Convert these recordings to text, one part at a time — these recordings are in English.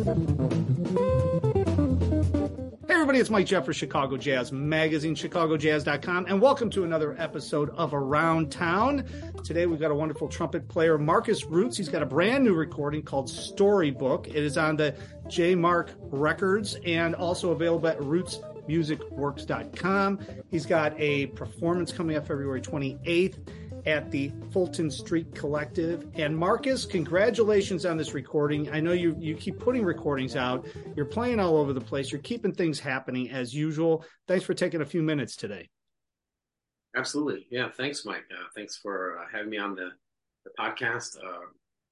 Hey, everybody, it's Mike Jeffers for Chicago Jazz Magazine, ChicagoJazz.com, and welcome to another episode of Around Town. Today, we've got a wonderful trumpet player, Marcus Roots. He's got a brand new recording called Storybook. It is on the J Mark Records and also available at rootsmusicworks.com. He's got a performance coming up February 28th at the Fulton Street Collective. And Marcus, congratulations on this recording. I know you you keep putting recordings out. You're playing all over the place. You're keeping things happening as usual. Thanks for taking a few minutes today. Absolutely. Yeah. Thanks, Mike. Uh, thanks for uh, having me on the, the podcast. Uh,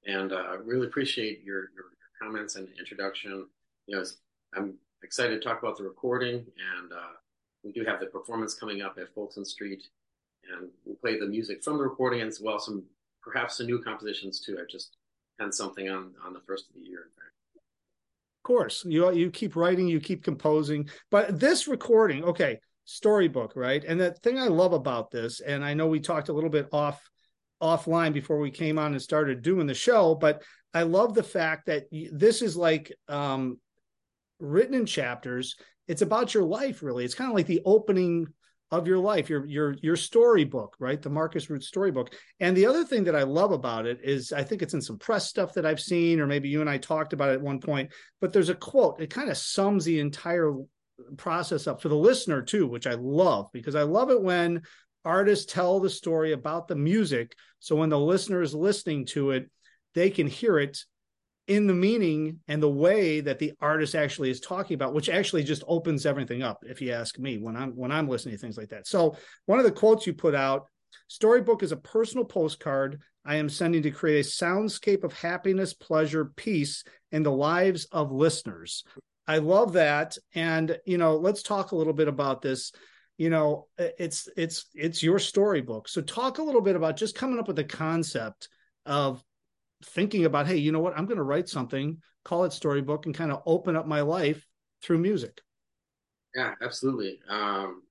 and uh, really appreciate your, your comments and introduction. You know, I'm excited to talk about the recording, and uh, we do have the performance coming up at Fulton Street and we'll play the music from the recording as well some perhaps some new compositions too. I just had something on on the first of the year. In fact. Of course, you you keep writing, you keep composing, but this recording, okay, storybook, right? And the thing I love about this, and I know we talked a little bit off offline before we came on and started doing the show, but I love the fact that this is like um, written in chapters. It's about your life, really. It's kind of like the opening of your life, your your your storybook, right? The Marcus Root storybook. And the other thing that I love about it is I think it's in some press stuff that I've seen, or maybe you and I talked about it at one point, but there's a quote. It kind of sums the entire process up for the listener too, which I love because I love it when artists tell the story about the music. So when the listener is listening to it, they can hear it in the meaning and the way that the artist actually is talking about which actually just opens everything up if you ask me when i'm when i'm listening to things like that. So one of the quotes you put out storybook is a personal postcard i am sending to create a soundscape of happiness pleasure peace in the lives of listeners. I love that. And you know let's talk a little bit about this. You know it's it's it's your storybook. So talk a little bit about just coming up with the concept of thinking about, hey, you know what? I'm going to write something, call it storybook, and kind of open up my life through music. Yeah, absolutely. Um,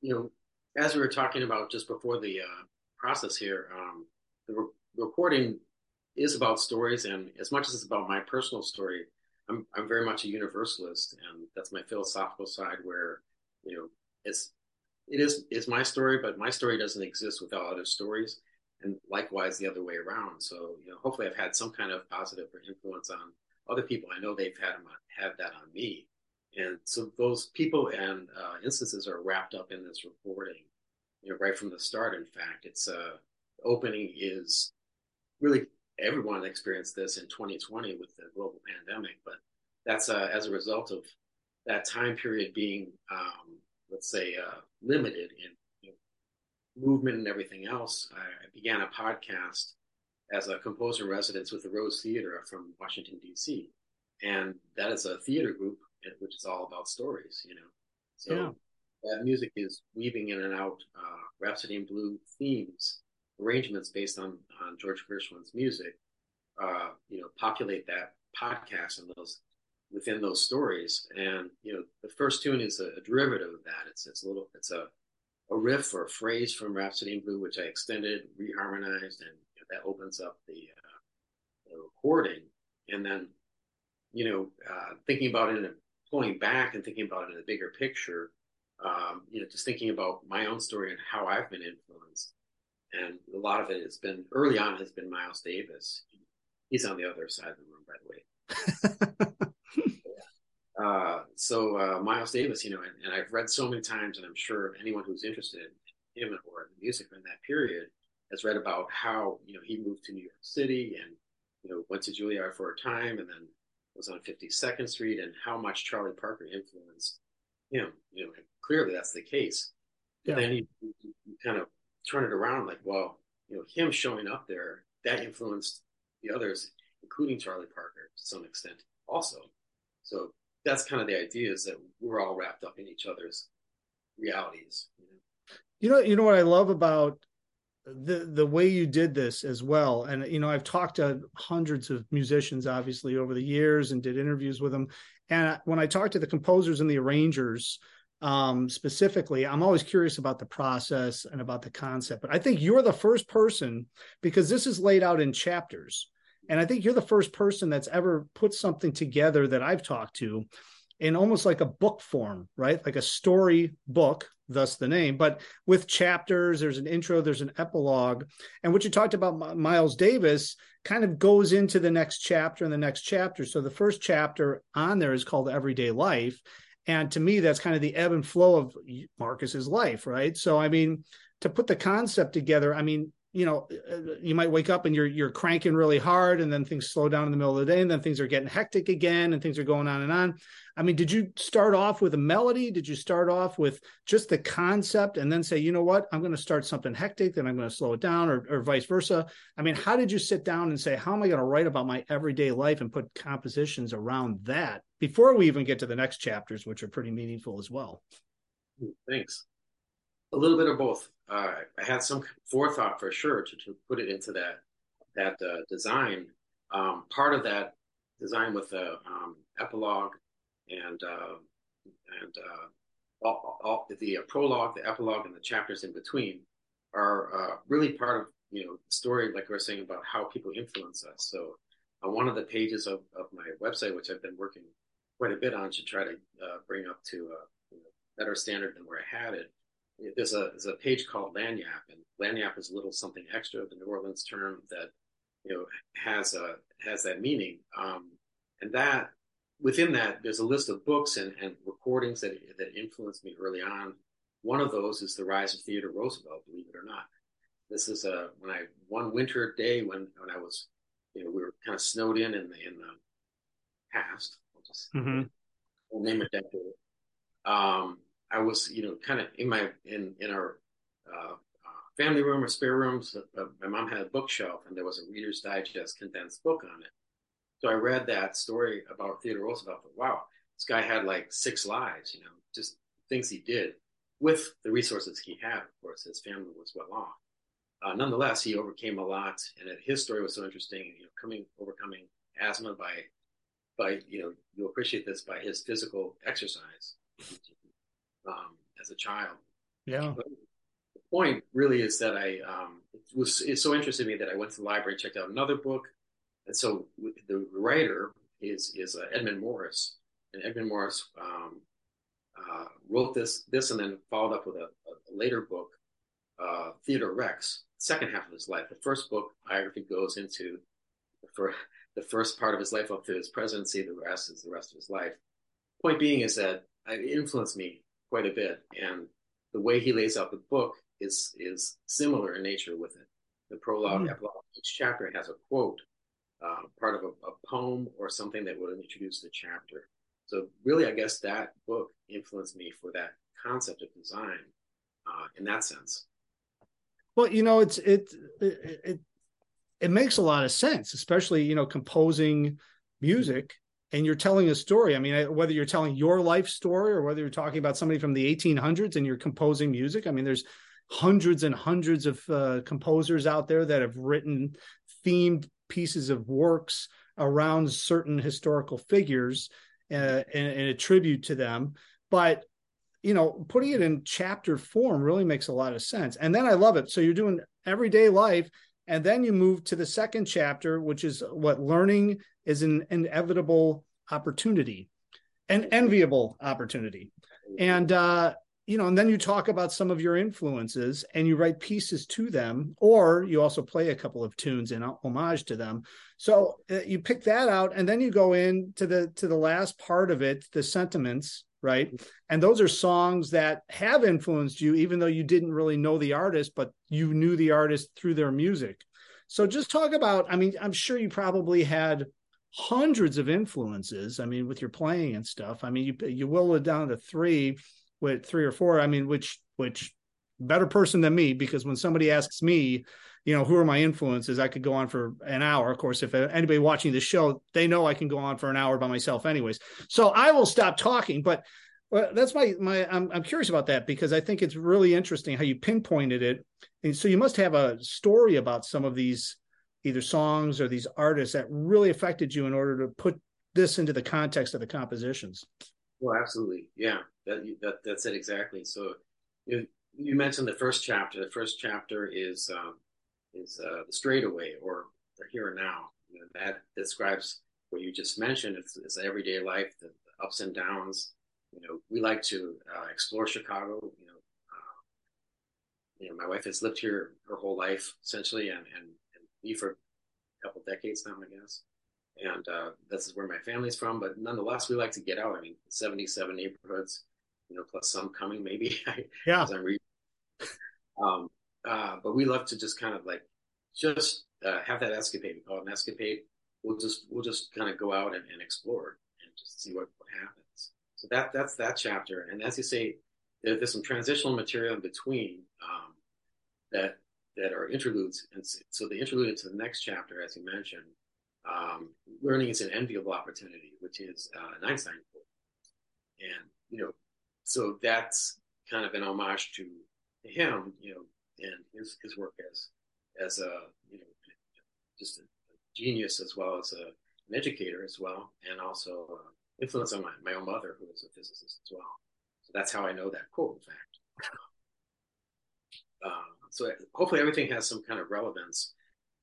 you know, as we were talking about just before the uh, process here, um, the re- recording is about stories, and as much as it's about my personal story, I'm I'm very much a universalist, and that's my philosophical side. Where you know, it's it is is my story, but my story doesn't exist without other stories and likewise the other way around. So, you know, hopefully I've had some kind of positive influence on other people. I know they've had had that on me. And so those people and uh, instances are wrapped up in this reporting, you know, right from the start. In fact, it's uh, opening is really everyone experienced this in 2020 with the global pandemic, but that's uh, as a result of that time period being, um, let's say, uh, limited in movement and everything else, I began a podcast as a composer in residence with the Rose Theater from Washington, D.C. And that is a theater group which is all about stories, you know. So yeah. that music is weaving in and out uh, Rhapsody in Blue themes, arrangements based on, on George Gershwin's music, uh, you know, populate that podcast and those within those stories. And, you know, the first tune is a, a derivative of that. It's, it's a little, it's a, a riff or a phrase from Rhapsody in Blue, which I extended, reharmonized, and that opens up the, uh, the recording. And then, you know, uh, thinking about it and pulling back and thinking about it in a bigger picture, um, you know, just thinking about my own story and how I've been influenced. And a lot of it has been early on has been Miles Davis. He's on the other side of the room, by the way. Uh, so uh, Miles Davis, you know, and, and, I've read so many times, and I'm sure anyone who's interested in him or the music in that period has read about how you know he moved to New York City and you know went to Juilliard for a time, and then was on 52nd Street, and how much Charlie Parker influenced him. You know, clearly that's the case. Yeah. then you, you, you kind of turn it around, like, well, you know, him showing up there that influenced the others, including Charlie Parker to some extent, also. So that's kind of the idea is that we're all wrapped up in each other's realities. You know, you know, you know what I love about the the way you did this as well and you know i've talked to hundreds of musicians obviously over the years and did interviews with them and when i talk to the composers and the arrangers um, specifically i'm always curious about the process and about the concept but i think you're the first person because this is laid out in chapters And I think you're the first person that's ever put something together that I've talked to in almost like a book form, right? Like a story book, thus the name, but with chapters, there's an intro, there's an epilogue. And what you talked about, Miles Davis, kind of goes into the next chapter and the next chapter. So the first chapter on there is called Everyday Life. And to me, that's kind of the ebb and flow of Marcus's life, right? So, I mean, to put the concept together, I mean, you know, uh, you might wake up and you're you're cranking really hard, and then things slow down in the middle of the day, and then things are getting hectic again, and things are going on and on. I mean, did you start off with a melody? Did you start off with just the concept, and then say, you know what, I'm going to start something hectic, then I'm going to slow it down, or or vice versa? I mean, how did you sit down and say, how am I going to write about my everyday life and put compositions around that before we even get to the next chapters, which are pretty meaningful as well? Thanks. A little bit of both uh, I had some forethought for sure to, to put it into that that uh, design. Um, part of that design with the um, epilogue and uh, and uh, all, all, the prologue, the epilogue, and the chapters in between are uh, really part of you know the story, like we were saying about how people influence us. So on one of the pages of, of my website, which I've been working quite a bit on to try to uh, bring up to a better standard than where I had it there's a there's a page called Lagniappe, and Lagniappe is a little something extra, the New Orleans term that you know has a has that meaning, um, and that within that there's a list of books and, and recordings that that influenced me early on. One of those is the rise of Theodore Roosevelt, believe it or not. This is a when I one winter day when when I was you know we were kind of snowed in in the in the past. I'll just mm-hmm. we'll name it that. Um, I was, you know, kind of in my in in our uh, family room or spare rooms. Uh, my mom had a bookshelf, and there was a Reader's Digest condensed book on it. So I read that story about Theodore Roosevelt. Thought, wow, this guy had like six lives. You know, just things he did with the resources he had. Of course, his family was well off. Uh, nonetheless, he overcame a lot, and his story was so interesting. You know, coming overcoming asthma by by you know you'll appreciate this by his physical exercise um, as a child. Yeah. But the point really is that I um, it was it's so interested me that I went to the library, checked out another book, and so the writer is is uh, Edmund Morris, and Edmund Morris um, uh, wrote this this and then followed up with a, a later book, uh, Theodore Rex, second half of his life. The first book biography goes into for the first part of his life up to his presidency. The rest is the rest of his life. Point being is that it influenced me quite a bit, and the way he lays out the book is is similar in nature with it. The prologue, mm. epilogue, each chapter has a quote, uh, part of a, a, poem or something that would introduce the chapter. So really, I guess that book influenced me for that concept of design uh, in that sense. Well, you know, it's it, it it it makes a lot of sense, especially you know composing music and you're telling a story. I mean, whether you're telling your life story or whether you're talking about somebody from the 1800s and you're composing music. I mean, there's hundreds and hundreds of uh, composers out there that have written themed pieces of works around certain historical figures uh, and, and a tribute to them. But you know, putting it in chapter form really makes a lot of sense. And then I love it. So you're doing everyday life, and then you move to the second chapter, which is what learning is an inevitable opportunity, an enviable opportunity. And, uh, you know, and then you talk about some of your influences and you write pieces to them, or you also play a couple of tunes in homage to them. So uh, you pick that out, and then you go into the to the last part of it, the sentiments, right? Mm-hmm. And those are songs that have influenced you, even though you didn't really know the artist, but you knew the artist through their music. So just talk about. I mean, I'm sure you probably had hundreds of influences. I mean, with your playing and stuff. I mean, you you will it down to three, with three or four. I mean, which which better person than me because when somebody asks me, you know, who are my influences, I could go on for an hour. Of course, if anybody watching this show, they know I can go on for an hour by myself, anyways. So I will stop talking. But well, that's my my. I'm I'm curious about that because I think it's really interesting how you pinpointed it. And so you must have a story about some of these either songs or these artists that really affected you in order to put this into the context of the compositions. Well, absolutely, yeah, that, that that's it exactly. So, you you mentioned the first chapter. The first chapter is um, is uh, the straightaway or the here and now. You know, that describes what you just mentioned. It's, it's everyday life, the, the, ups and downs. You know, we like to uh, explore Chicago. You know, uh, you know, my wife has lived here her whole life essentially, and and, and me for a couple decades now, I guess. And uh, this is where my family's from. But nonetheless, we like to get out. I mean, 77 neighborhoods, you know, plus some coming maybe. yeah. I'm reading. Um, uh, but we love to just kind of like just uh, have that escapade. We call it an escapade. We'll just we'll just kind of go out and, and explore and just see what, what happens. So that that's that chapter. And as you say, there, there's some transitional material in between um, that that are interludes. And so the interlude into the next chapter, as you mentioned, um, learning is an enviable opportunity, which is uh, an Einstein quote. And you know, so that's kind of an homage to him, you know, and his his work as as a you know just a, genius as well as a, an educator as well, and also uh, influence on my, my own mother who was a physicist as well. So that's how I know that quote. In fact, uh, so hopefully everything has some kind of relevance.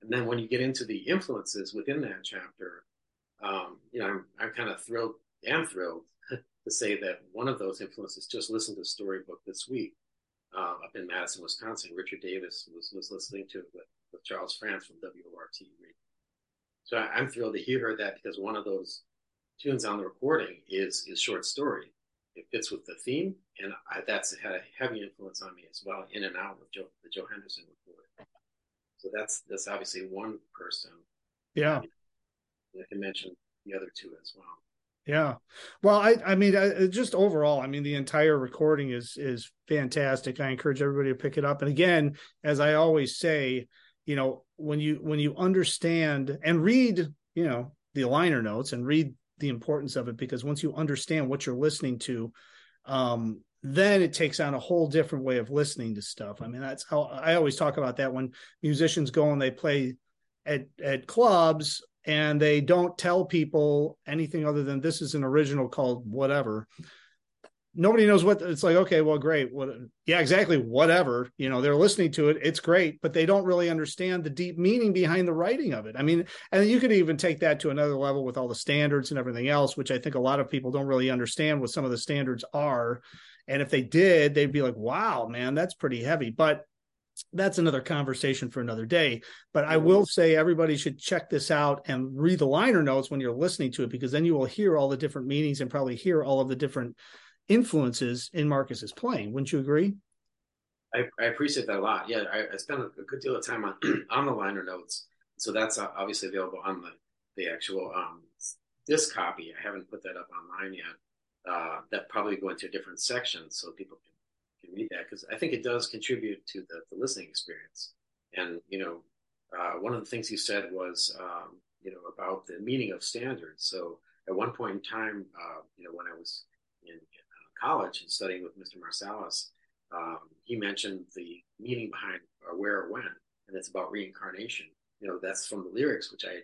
And then when you get into the influences within that chapter, um, you know, I'm I'm kind of thrilled and thrilled to say that one of those influences just listened to Storybook this week uh, up in Madison, Wisconsin. Richard Davis was, was listening to it with, with Charles France from WORT. So I, am thrilled to hear that because one of those tunes on the recording is is short story. It fits with the theme, and I, that's had a heavy influence on me as well. In and out with Joe, the Joe Henderson recording. So that's that's obviously one person. Yeah, I can mention the other two as well. Yeah. Well, I I mean I, just overall, I mean the entire recording is is fantastic. I encourage everybody to pick it up. And again, as I always say, you know, when you when you understand and read, you know, the liner notes and read the importance of it because once you understand what you're listening to, um then it takes on a whole different way of listening to stuff. I mean, that's how I always talk about that when musicians go and they play at at clubs and they don't tell people anything other than this is an original called whatever. Nobody knows what it's like okay well great. What yeah exactly whatever you know they're listening to it it's great but they don't really understand the deep meaning behind the writing of it. I mean and you could even take that to another level with all the standards and everything else which i think a lot of people don't really understand what some of the standards are. And if they did they'd be like wow man that's pretty heavy. But that's another conversation for another day. But I will say everybody should check this out and read the liner notes when you're listening to it because then you will hear all the different meanings and probably hear all of the different influences in Marcus's playing. Wouldn't you agree? I, I appreciate that a lot. Yeah, I, I spent a good deal of time on on the liner notes, so that's obviously available on the the actual um, this copy. I haven't put that up online yet. Uh, that probably go into a different section so people can can read that because I think it does contribute to the, the listening experience. And you know, uh, one of the things you said was um, you know about the meaning of standards. So at one point in time, uh, you know, when I was in, uh, college and studying with Mr. Marsalis, um, he mentioned the meaning behind uh, where or when, and it's about reincarnation. You know, that's from the lyrics, which I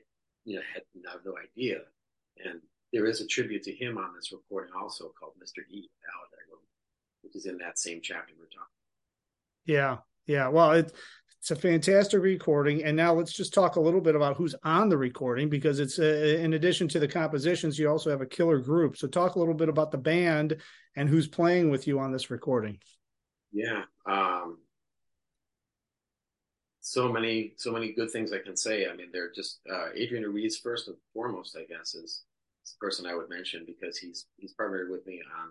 you know had no idea. And there is a tribute to him on this recording also called Mr. E, ballad I wrote which is in that same chapter we're talking. Yeah, yeah. Well, it, it's a fantastic recording, and now let's just talk a little bit about who's on the recording because it's uh, in addition to the compositions, you also have a killer group. So talk a little bit about the band and who's playing with you on this recording. Yeah. Um, so many, so many good things I can say. I mean, they're just uh, Adrian Ruiz first and foremost, I guess, is, is the person I would mention because he's he's partnered with me on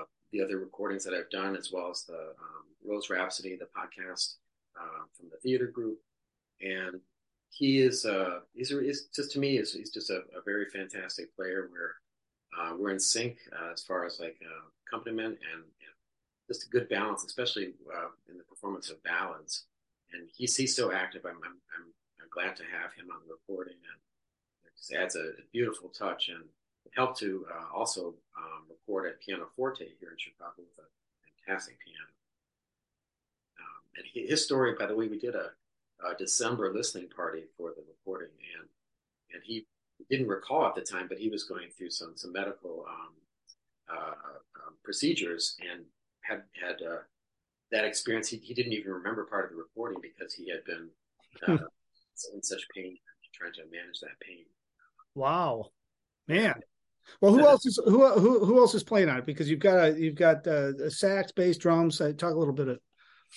uh, the other recordings that I've done, as well as the um, Rose Rhapsody, the podcast uh, from the theater group. And he is, uh, he's, he's just to me, is he's just a, a, very fantastic player. Where uh, we're in sync uh, as far as like uh, accompaniment and, and, just a good balance, especially uh, in the performance of ballads. And he's he's so active. I'm I'm, I'm, I'm glad to have him on the recording, and it just adds a, a beautiful touch and helped to uh, also um, record at Pianoforte here in Chicago with a fantastic piano. Um, and he, his story, by the way, we did a, a, December listening party for the recording, and and he didn't recall at the time, but he was going through some some medical um, uh, um, procedures and had had uh, that experience. He, he didn't even remember part of the recording because he had been uh, in such pain trying to manage that pain. Wow, man. Well, who else is who who who else is playing on it? Because you've got a you've got uh, sax, bass, drums. Uh, talk a little bit of.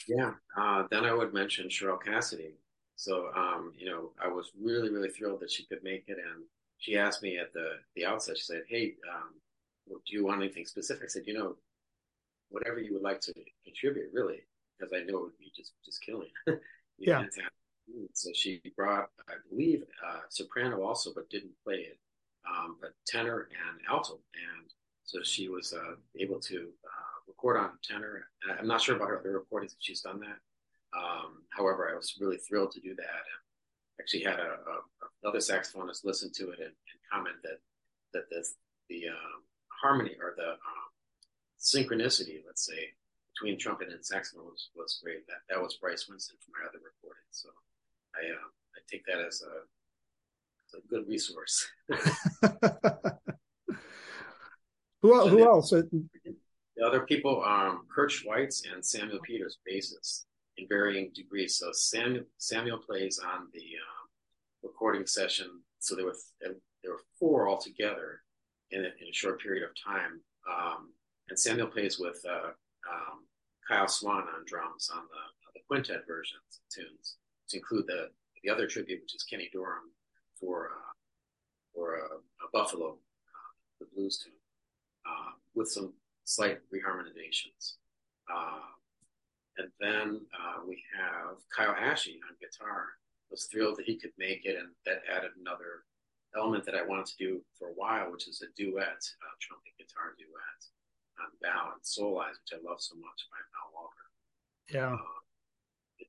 Yeah, uh, then I would mention Cheryl Cassidy. So, um, you know, I was really really thrilled that she could make it, and she asked me at the the outset. She said, "Hey, um, do you want anything specific?" I said, "You know, whatever you would like to contribute, really, because I know it would be just just killing." yeah. So she brought, I believe, uh, soprano also, but didn't play it um, but tenor and alto. And so she was uh, able to uh, record on tenor. I'm not sure about her other recordings if she's done that. Um, however, I was really thrilled to do that. And actually had a, a another saxophonist listen to it and, and comment that that the the um, harmony or the um, synchronicity, let's say, between trumpet and saxophone was, was great. That that was Bryce Winston from my other recording. So I uh, I take that as a a good resource. who, who else? The other people, um, Kurt Schweitz and Samuel Peters, bassists in varying degrees. So Samuel Samuel plays on the um, recording session. So there were there were four altogether in a, in a short period of time. Um, and Samuel plays with uh, um, Kyle Swan on drums on the, the quintet versions of tunes to include the the other tribute, which is Kenny Dorham for uh, for a, a Buffalo, uh, the blues tune, uh, with some slight reharmonizations. Uh, and then uh, we have Kyle Ashe on guitar. I Was thrilled that he could make it, and that added another element that I wanted to do for a while, which is a duet, a trumpet guitar duet on Bow and Soul Eyes, which I love so much by Mal Waldron. Yeah. Uh,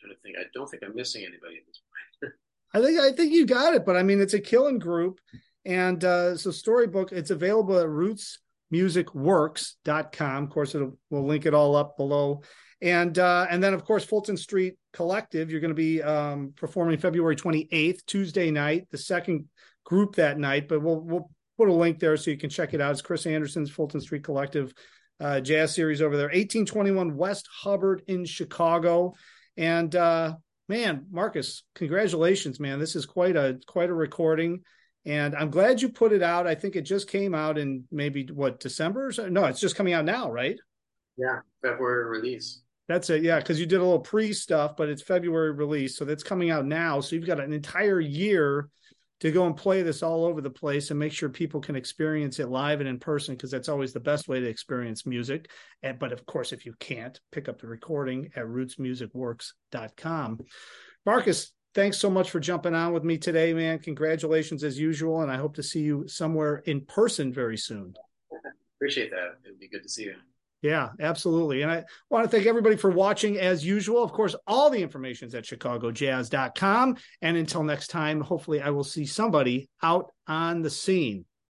trying to think. I don't think I'm missing anybody at this point. I think I think you got it, but I mean it's a killing group. And uh, so storybook, it's available at rootsmusicworks.com. Of course, it'll we'll link it all up below. And uh, and then of course Fulton Street Collective, you're going to be um, performing February 28th, Tuesday night, the second group that night. But we'll we'll put a link there so you can check it out. It's Chris Anderson's Fulton Street Collective uh, jazz series over there, 1821 West Hubbard in Chicago. And uh, man, Marcus, congratulations, man. This is quite a quite a recording. And I'm glad you put it out. I think it just came out in maybe what December? No, it's just coming out now, right? Yeah, February release. That's it. Yeah, because you did a little pre stuff, but it's February release, so that's coming out now. So you've got an entire year to go and play this all over the place and make sure people can experience it live and in person because that's always the best way to experience music. And, but of course, if you can't, pick up the recording at rootsmusicworks.com. Marcus, thanks so much for jumping on with me today, man. Congratulations as usual. And I hope to see you somewhere in person very soon. Appreciate that. It would be good to see you. Yeah, absolutely. And I want to thank everybody for watching as usual. Of course, all the information is at chicagojazz.com. And until next time, hopefully I will see somebody out on the scene.